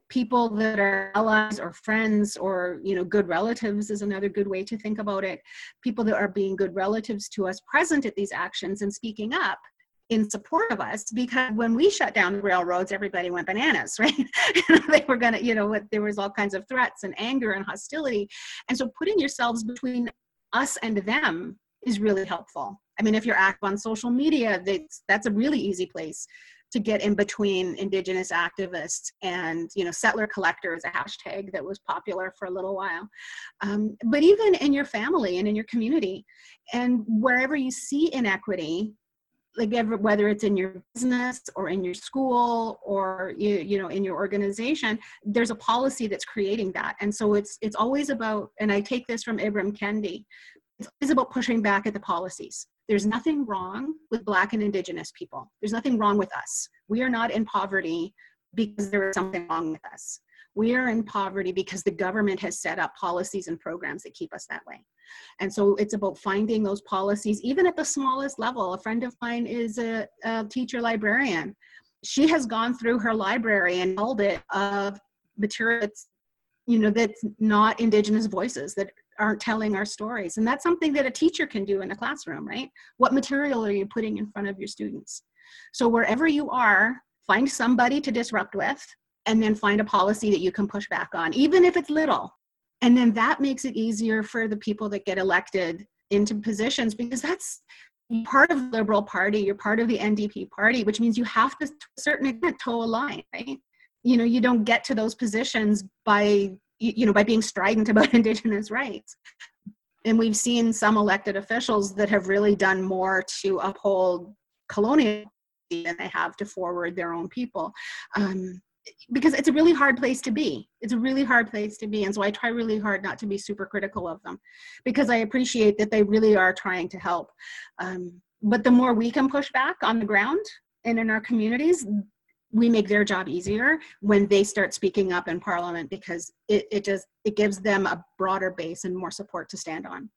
people that are allies or friends or you know good relatives is another good way to think about it. People that are being good relatives to us present at these actions and speaking up in support of us because when we shut down the railroads everybody went bananas right? They were gonna you know there was all kinds of threats and anger and hostility. And so putting yourselves between us and them is really helpful. I mean if you're active on social media that's that's a really easy place to get in between indigenous activists and you know settler collector is a hashtag that was popular for a little while. Um, but even in your family and in your community and wherever you see inequity like ever, whether it's in your business or in your school or you, you know in your organization there's a policy that's creating that. And so it's it's always about and i take this from ibram kendi it's about pushing back at the policies there's nothing wrong with Black and Indigenous people. There's nothing wrong with us. We are not in poverty because there is something wrong with us. We are in poverty because the government has set up policies and programs that keep us that way. And so it's about finding those policies, even at the smallest level. A friend of mine is a, a teacher librarian. She has gone through her library and held it of material that's, you know, that's not Indigenous voices, that aren't telling our stories. And that's something that a teacher can do in a classroom, right? What material are you putting in front of your students? So wherever you are, find somebody to disrupt with and then find a policy that you can push back on, even if it's little. And then that makes it easier for the people that get elected into positions because that's part of the Liberal Party, you're part of the NDP party, which means you have to, to a certain extent, toe a line, right? You know, you don't get to those positions by you know by being strident about indigenous rights and we've seen some elected officials that have really done more to uphold colonial than they have to forward their own people. Um, because it's a really hard place to be. It's a really hard place to be. And so I try really hard not to be super critical of them because I appreciate that they really are trying to help. Um, but the more we can push back on the ground and in our communities, we make their job easier when they start speaking up in parliament because it, it just it gives them a broader base and more support to stand on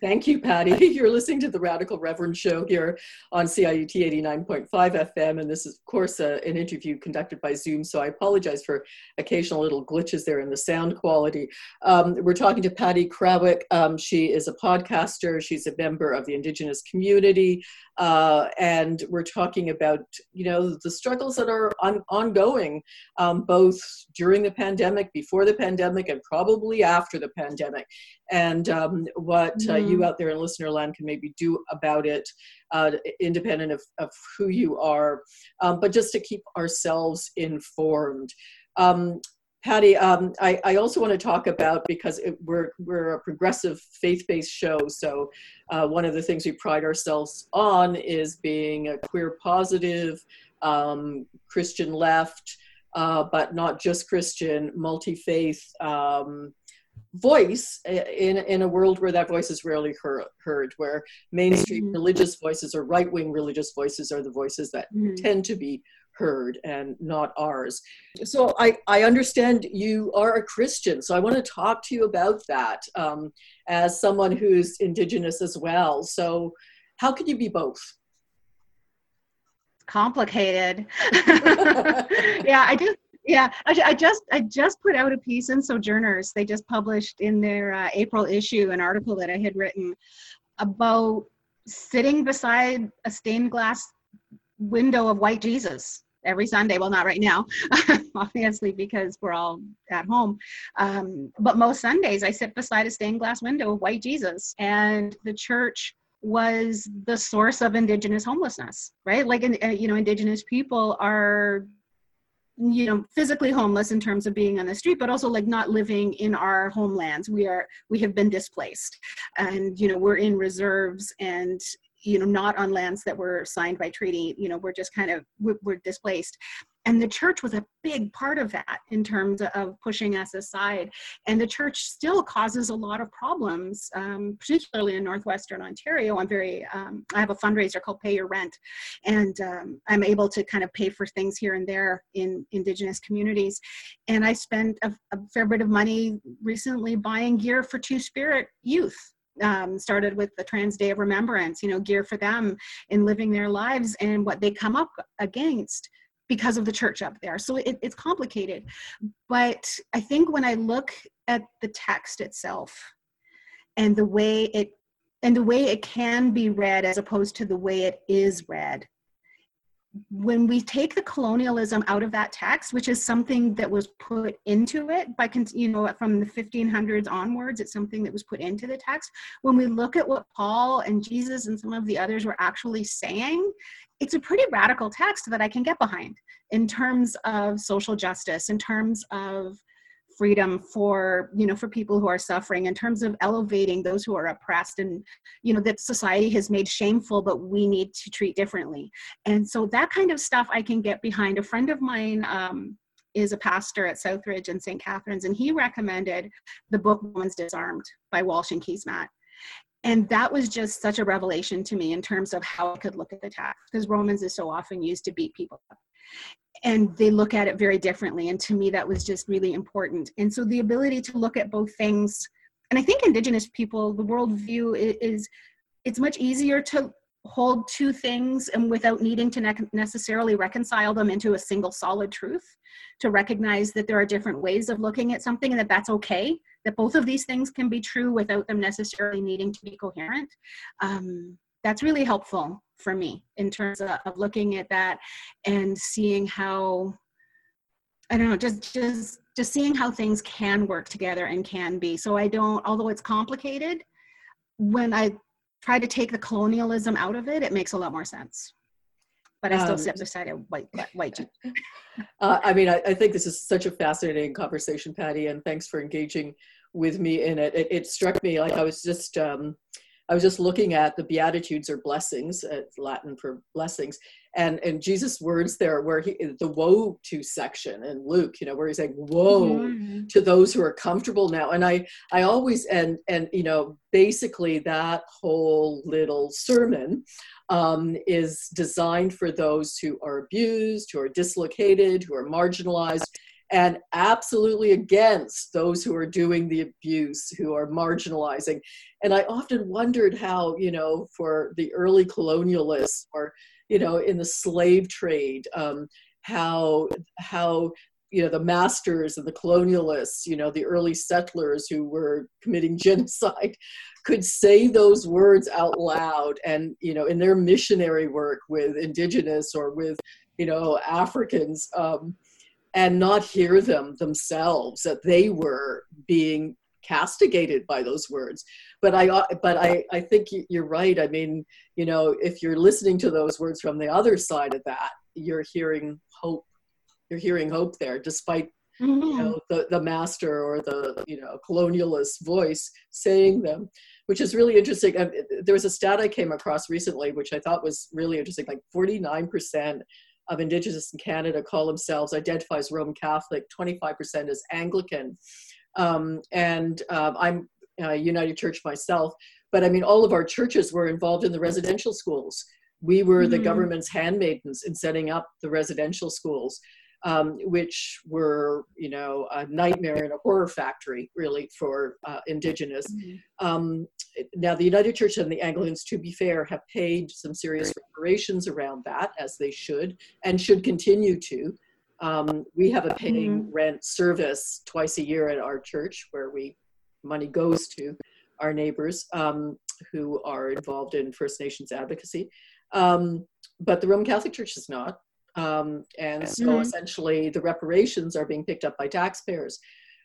Thank you, Patty. You're listening to the Radical Reverend Show here on CIUT 89.5 FM. And this is, of course, uh, an interview conducted by Zoom. So I apologize for occasional little glitches there in the sound quality. Um, we're talking to Patty Krawec. Um, she is a podcaster, she's a member of the Indigenous community. Uh, and we're talking about, you know, the struggles that are on, ongoing, um, both during the pandemic, before the pandemic, and probably after the pandemic. And um, what uh, mm-hmm. You out there in listener land can maybe do about it, uh, independent of, of who you are, um, but just to keep ourselves informed. Um, Patty, um, I, I, also want to talk about because it, we're we're a progressive faith-based show. So uh, one of the things we pride ourselves on is being a queer positive, um, Christian left, uh, but not just Christian, multi-faith um, voice in in a world where that voice is rarely heard, heard where mainstream mm-hmm. religious voices or right-wing religious voices are the voices that mm-hmm. tend to be heard and not ours. So I, I understand you are a Christian, so I want to talk to you about that um, as someone who's Indigenous as well. So, how can you be both? Complicated. yeah, I just yeah I, I, just i just put out a piece in sojourners they just published in their uh, april issue an article that i had written about sitting beside a stained glass window of white jesus every Sunday. Well, not right now, obviously, because we're all at home. Um, but most Sundays, I sit beside a stained glass window of white Jesus, and the church was the source of indigenous homelessness right like uh, you know indigenous people are you know physically homeless in terms of being on the street but also like not living in our homelands. We are we have been displaced. And you know we're in reserves and you know not on lands that were signed by treaty. You know we're just kind of we're, we're displaced and the church was a big part of that in terms of pushing us aside. And the church still causes a lot of problems um, particularly in northwestern ontario. I'm very um, i have a fundraiser called pay your rent. And um, i'm able to kind of pay for things here and there in indigenous communities. And i spent a, a fair bit of money recently buying gear for two spirit youth. Um, started with the Trans Day of Remembrance, you know, gear for them in living their lives and what they come up against because of the church up there. So it, it's complicated. But I think when I look at the text itself and the way it and the way it can be read as opposed to the way it is read when we take the colonialism out of that text, which is something that was put into it by, you know, from the 1500s onwards, it's something that was put into the text. When we look at what Paul and Jesus and some of the others were actually saying, it's a pretty radical text that I can get behind in terms of social justice, in terms of freedom for you know for people who are suffering in terms of elevating those who are oppressed and you know that society has made shameful but we need to treat differently. And so that kind of stuff i can get behind. A friend of mine um, is a pastor at southridge and St. Catharines and he recommended the book Romans Disarmed by walsh and keesmaat. And that was just such a revelation to me in terms of how i could look at the text because romans is so often used to beat people up and they look at it very differently. And to me that was just really important. And so the ability to look at both things and i think indigenous people the worldview is it's much easier to hold two things and without needing to ne- necessarily reconcile them into a single solid truth to recognize that there are different ways of looking at something and that that's okay that both of these things can be true without them necessarily needing to be coherent. Um, that's really helpful for me in terms of, of looking at that and seeing how I don't know, just just just seeing how things can work together and can be. So I don't, although it's complicated, when I try to take the colonialism out of it, it makes a lot more sense. But I still um, sit beside a white white. uh, I mean, I, I, think this is such a fascinating conversation, Patty, and thanks for engaging with me in it. It, it struck me like I was just um, I was just looking at the Beatitudes or blessings, uh, Latin for blessings, and and Jesus' words there, where he the woe to section in Luke, you know, where he's like, "Woe mm-hmm. to those who are comfortable now." And I I always and and you know basically that whole little sermon um, is designed for those who are abused, who are dislocated, who are marginalized, and absolutely against those who are doing the abuse, who are marginalizing. And I often wondered how, you know, for the early colonialists or, you know, in the slave trade, um, how how you know the masters and the colonialists you know the early settlers who were committing genocide could say those words out loud and you know in their missionary work with indigenous or with you know africans um, and not hear them themselves that they were being castigated by those words. But i but i i think you're right. I mean you know if you're listening to those words from the other side of that you're hearing hope. You're hearing hope there despite mm-hmm. you know the, the master or the you know colonialist voice saying them which is really interesting. There was a stat i came across recently which i thought was really interesting like 49% of Indigenous in Canada call themselves, identify as Roman Catholic, 25% as Anglican. Um, and um, I'm a United Church myself, but I mean, all of our churches were involved in the residential schools. We were mm-hmm. the government's handmaidens in setting up the residential schools um, which were, you know, a nightmare and a horror factory, really, for uh, Indigenous. Mm-hmm. Um, now, the United Church and the Anglicans, to be fair, have paid some serious reparations around that, as they should, and should continue to. Um, we have a paying mm-hmm. rent service twice a year at our church where we money goes to our neighbors um, who are involved in First Nations advocacy. Um, but the Roman Catholic Church is not. Um, and so mm-hmm. essentially the reparations are being picked up by taxpayers.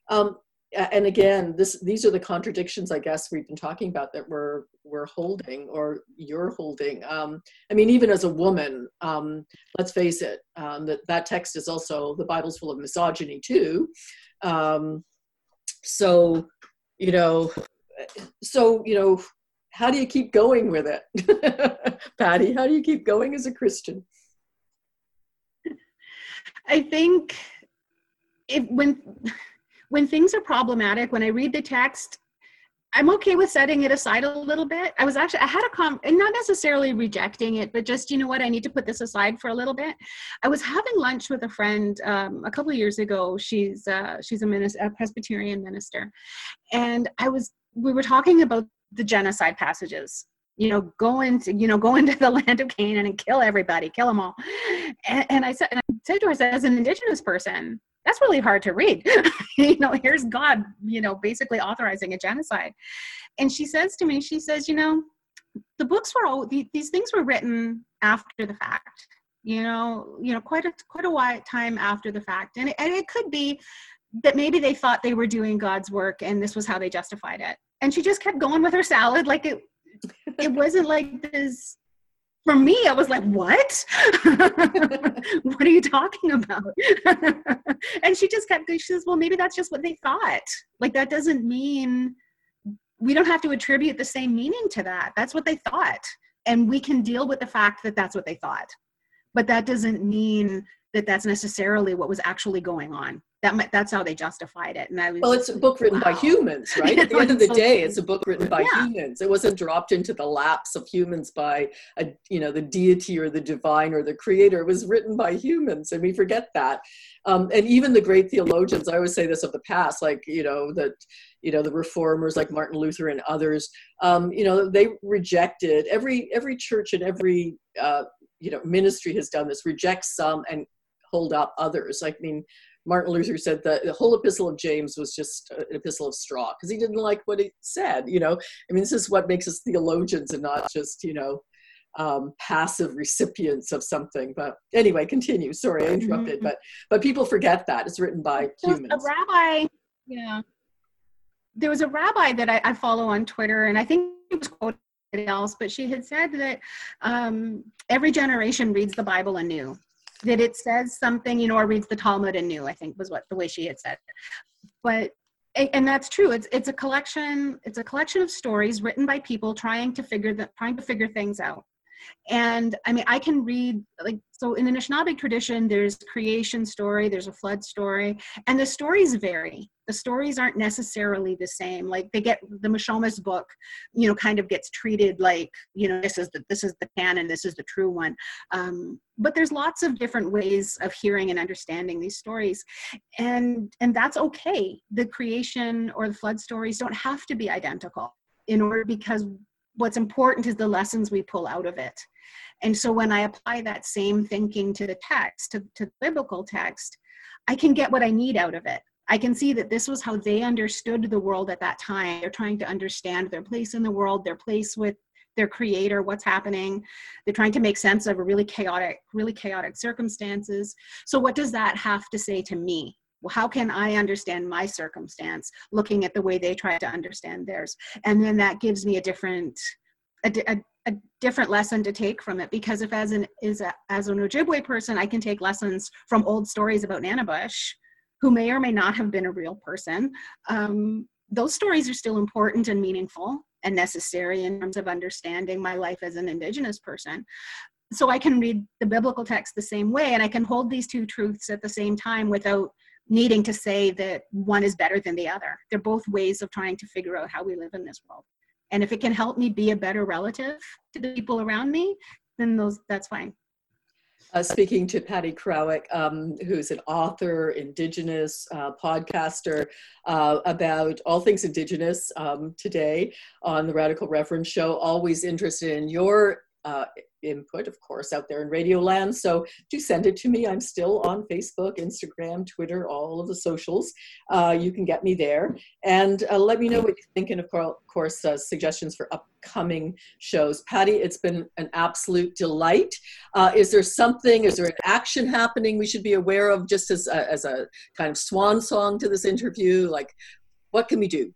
Um, and again, this, these are the contradictions, I guess, we've been talking about that we're, we're holding or you're holding. Um, I mean, even as a woman, um, let's face it, um, that, that text is also, the Bible's full of misogyny too. Um, so, you know, so, you know, how do you keep going with it? Patty, how do you keep going as a Christian? I think if when when things are problematic, when I read the text, I'm okay with setting it aside a little bit. I was actually I had a com and not necessarily rejecting it, but just you know what, I need to put this aside for a little bit. I was having lunch with a friend um, a couple years ago. She's uh, she's a, minister, a Presbyterian minister, and I was we were talking about the genocide passages you know, go into, you know, go into the land of Canaan and kill everybody, kill them all. And, and I said, and I said to her, as an indigenous person, that's really hard to read. you know, here's God, you know, basically authorizing a genocide. And she says to me, she says, you know, the books were all these things were written after the fact. You know, you know, quite a quite a while time after the fact, and it, and it could be that maybe they thought they were doing God's work, and this was how they justified it. And she just kept going with her salad like it it wasn't like this. For me i was like what? What are you talking about? And she just kept she says well maybe that's just what they thought. Like that doesn't mean we don't have to attribute the same meaning to that. That's what they thought. And we can deal with the fact that that's what they thought. But that doesn't mean that that's necessarily what was actually going on that might, that's how they justified it. And I was well, it's a book written wow. by humans, right? At the end of the day, it's a book written by yeah. humans. It wasn't dropped into the laps of humans by a, you know, the deity or the divine or the creator. It was written by humans, and we forget that. Um, and even the great theologians, I always say this of the past, like you know that you know the reformers like Martin Luther and others. Um, you know, they rejected every every church and every uh, you know ministry has done this. Reject some and hold up others. Like, I mean Martin Luther said that the whole epistle of James was just an epistle of straw because he didn't like what it said. You know, I mean, this is what makes us theologians and not just, you know, um, passive recipients of something. But anyway, continue. Sorry, I interrupted. Mm-hmm. But but people forget that it's written by humans. A rabbi, yeah. There was a rabbi that I, I follow on Twitter, and I think it was quoted else, but she had said that um, every generation reads the Bible anew that it says something, you know, or reads the Talmud anew, I think was what the way she had said. But and that's true. It's it's a collection it's a collection of stories written by people trying to figure the trying to figure things out. And i mean i can read like so in the Anishinaabe tradition there's creation story there's a flood story and the stories vary the stories aren't necessarily the same like they get the Mishomis book you know kind of gets treated like you know this is the this is the canon this is the true one. Um, but there's lots of different ways of hearing and understanding these stories and and that's okay. The creation or the flood stories don't have to be identical in order because what's important is the lessons we pull out of it. And so when i apply that same thinking to the text to, to biblical text i can get what i need out of it i can see that this was how they understood the world at that time. They're trying to understand their place in the world their place with their creator what's happening. They're trying to make sense of a really chaotic really chaotic circumstances. So what does that have to say to me? Well, how can I understand my circumstance looking at the way they try to understand theirs? And then that gives me a different, a, a, a different lesson to take from it because if as an is a, as an Ojibwe person, I can take lessons from old stories about Nanabush, who may or may not have been a real person. Um, those stories are still important and meaningful and necessary in terms of understanding my life as an Indigenous person so I can read the biblical text the same way and I can hold these two truths at the same time without needing to say that one is better than the other. They're both ways of trying to figure out how we live in this world. And if it can help me be a better relative to the people around me, then those that's fine. Uh, speaking to Patty Krawec, um, who's an author, Indigenous uh, podcaster uh, about all things Indigenous um, today on the Radical Reverend Show. Always interested in your uh, input, of course, out there in Radio Land. So do send it to me. I'm still on Facebook, Instagram, Twitter, all of the socials. Uh, you can get me there. And uh, let me know what you think, and of course, uh, suggestions for upcoming shows. Patty, it's been an absolute delight. Uh, is there something, is there an action happening we should be aware of just as a, as a kind of swan song to this interview? Like, what can we do?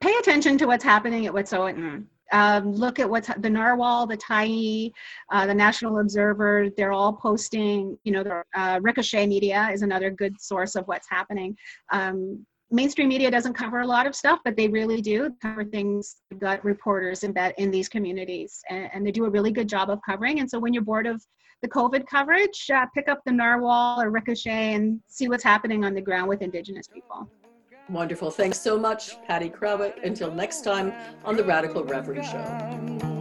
Pay attention to what's happening at Wet'suwet'en um, look at what's the Narwhal, the Tyee, uh, the National Observer. They're all posting. You know, the uh, Ricochet Media is another good source of what's happening. Um, mainstream media doesn't cover a lot of stuff, but they really do cover things. They've got reporters in, in these communities, and, and, they do a really good job of covering. And so when you're bored of the COVID coverage, uh, pick up the Narwhal or Ricochet and see what's happening on the ground with Indigenous people. Wonderful. Thanks so much, Patty Krawec. Until next time on the Radical Reverend Show.